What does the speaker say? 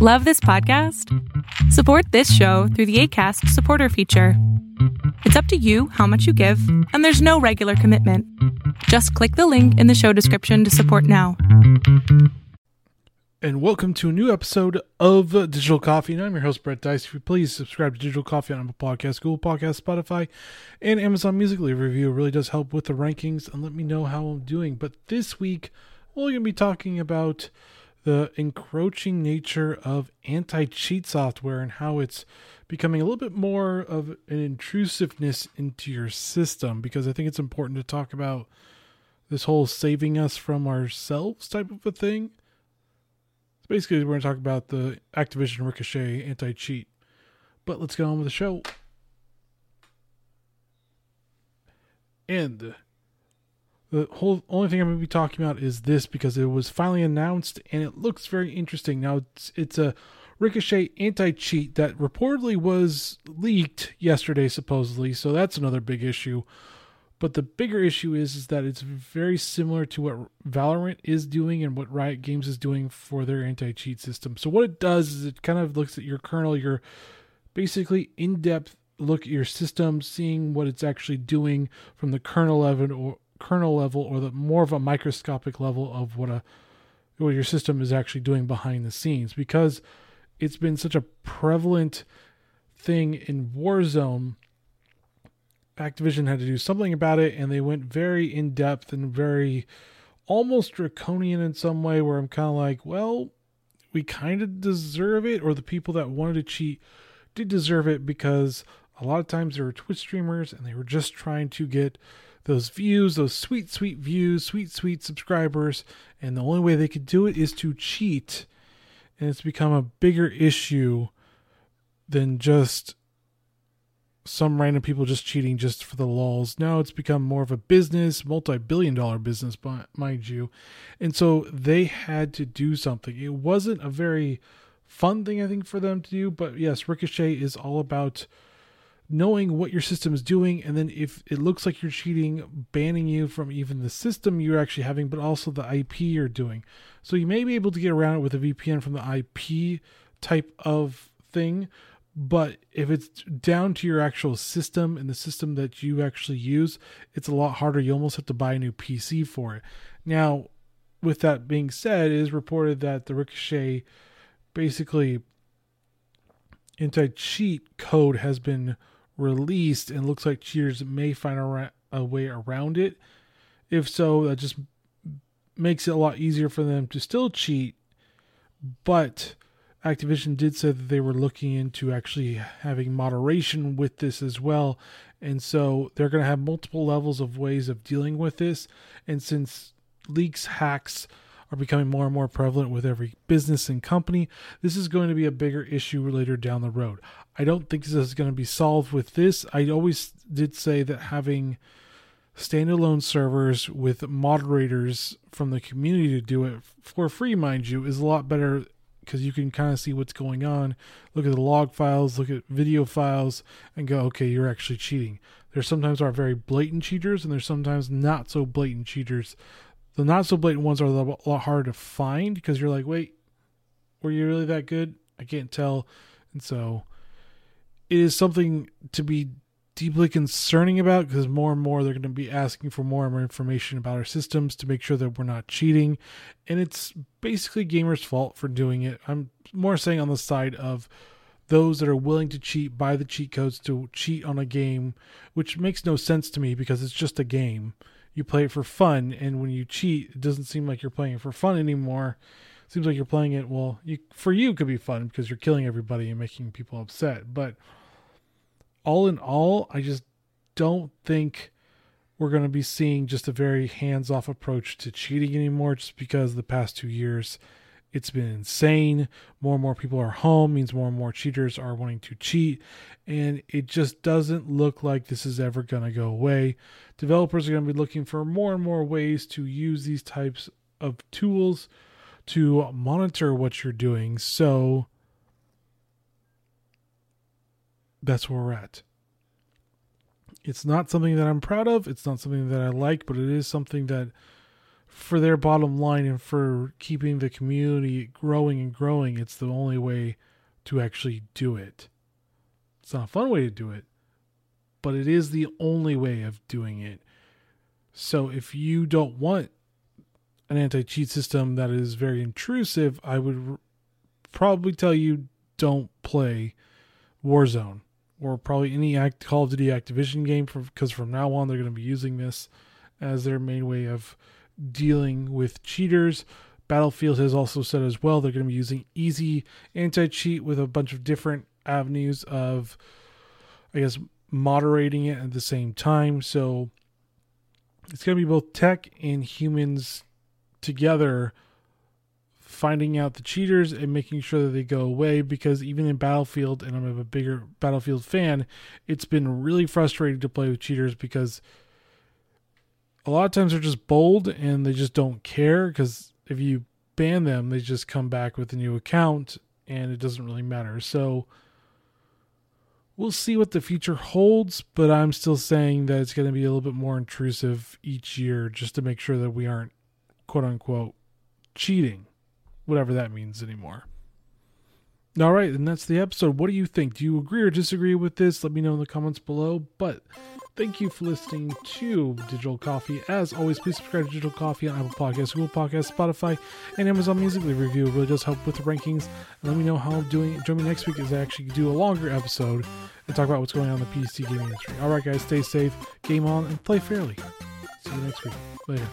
Love this podcast? Support this show through the ACAST supporter feature. It's up to you how much you give, and there's no regular commitment. Just click the link in the show description to support now. And welcome to a new episode of Digital Coffee. And I'm your host, Brett Deister. If you please subscribe to Digital Coffee on Apple Podcasts, Google Podcasts, Spotify, and Amazon Music. Leave a review. It really does help with the rankings and let me know how I'm doing. But this week, we're going to be talking about the encroaching nature of anti cheat software and how it's becoming a little bit more of an intrusiveness into your system because I think it's important to talk about this whole saving us from ourselves type of a thing. So basically, we're going to talk about the Activision Ricochet anti cheat. But let's get on with the show. And the whole only thing I'm going to be talking about is this because it was finally announced and it looks very interesting. Now it's it's a Ricochet anti-cheat that reportedly was leaked yesterday supposedly, so that's another big issue. But the bigger issue is, is that it's very similar to what Valorant is doing and what Riot Games is doing for their anti-cheat system. So what it does is it kind of looks at your kernel, your basically in-depth look at your system, seeing what it's actually doing from the kernel level or kernel level or the more of a microscopic level of what a what your system is actually doing behind the scenes because it's been such a prevalent thing in Warzone. Activision had to do something about it, and they went very in depth and very almost draconian in some way. Where I'm kind of like, well, we kind of deserve it, or the people that wanted to cheat did deserve it because a lot of times there were Twitch streamers and they were just trying to get those views, those sweet, sweet views, sweet, sweet subscribers. And the only way they could do it is to cheat. And it's become a bigger issue than just some random people just cheating just for the lulls. Now it's become more of a business, multi billion dollar business, mind you. And so they had to do something. It wasn't a very fun thing, I think, for them to do. But yes, Ricochet is all about knowing what your system is doing and then if it looks like you're cheating banning you from even the system you're actually having but also the ip you're doing. So you may be able to get around it with a vpn from the ip type of thing but if it's down to your actual system and the system that you actually use it's a lot harder. You almost have to buy a new pc for it. Now with that being said it is reported that the ricochet basically anti-cheat code has been released and looks like cheaters may find a, a way around it. If so, that just makes it a lot easier for them to still cheat. But Activision did say that they were looking into actually having moderation with this as well. And so they're going to have multiple levels of ways of dealing with this. And since leaks, hacks, are becoming more and more prevalent with every business and company. This is going to be a bigger issue later down the road. I don't think this is going to be solved with this. I always did say that having standalone servers with moderators from the community to do it for free, mind you, is a lot better because you can kind of see what's going on, look at the log files, look at video files, and go, okay, you're actually cheating. There sometimes are very blatant cheaters, and there's sometimes not so blatant cheaters the not so blatant ones are a lot harder to find because you're like, wait, were you really that good? I can't tell. And so it is something to be deeply concerning about because more and more they're going to be asking for more and more information about our systems to make sure that we're not cheating. And it's basically gamers' fault for doing it. I'm more saying on the side of those that are willing to cheat, buy the cheat codes to cheat on a game, which makes no sense to me because it's just a game you play it for fun, and when you cheat, it doesn't seem like you're playing it for fun anymore. It seems like you're playing it well. You for you could be fun because you're killing everybody and making people upset, but all in all, I just don't think we're going to be seeing just a very hands-off approach to cheating anymore just because the past 2 years it's been insane. More and more people are home, means more and more cheaters are wanting to cheat. And it just doesn't look like this is ever going to go away. Developers are going to be looking for more and more ways to use these types of tools to monitor what you're doing. So that's where we're at. It's not something that I'm proud of. It's not something that I like, but it is something that for their bottom line and for keeping the community growing and growing, it's the only way to actually do it. It's not a fun way to do it, but it is the only way of doing it. So if you don't want an anti cheat system that is very intrusive, I would r- probably tell you don't play Warzone or probably any act, Call of Duty Activision game because from now on they're going to be using this as their main way of dealing with cheaters. Battlefield has also said as well they're going to be using easy anti cheat with a bunch of different avenues of, I guess, moderating it at the same time. So it's going to be both tech and humans together finding out the cheaters and making sure that they go away because even in Battlefield, and I'm a bigger Battlefield fan, it's been really frustrating to play with cheaters because a lot of times they're just bold and they just don't care because if you ban them, they just come back with a new account and it doesn't really matter. So we'll see what the future holds, but I'm still saying that it's going to be a little bit more intrusive each year just to make sure that we aren't quote unquote cheating, whatever that means anymore. All right, and that's the episode. What do you think? Do you agree or disagree with this? Let me know in the comments below. But thank you for listening to Digital Coffee. As always, please subscribe to Digital Coffee on Apple Podcasts, Google Podcasts, Spotify, and Amazon Music. Leave review. It really does help with the rankings. Let me know how I'm doing. Join me next week as I actually do a longer episode and talk about what's going on in the PC gaming industry. All right, guys, stay safe, game on, and play fairly. See you next week. Later.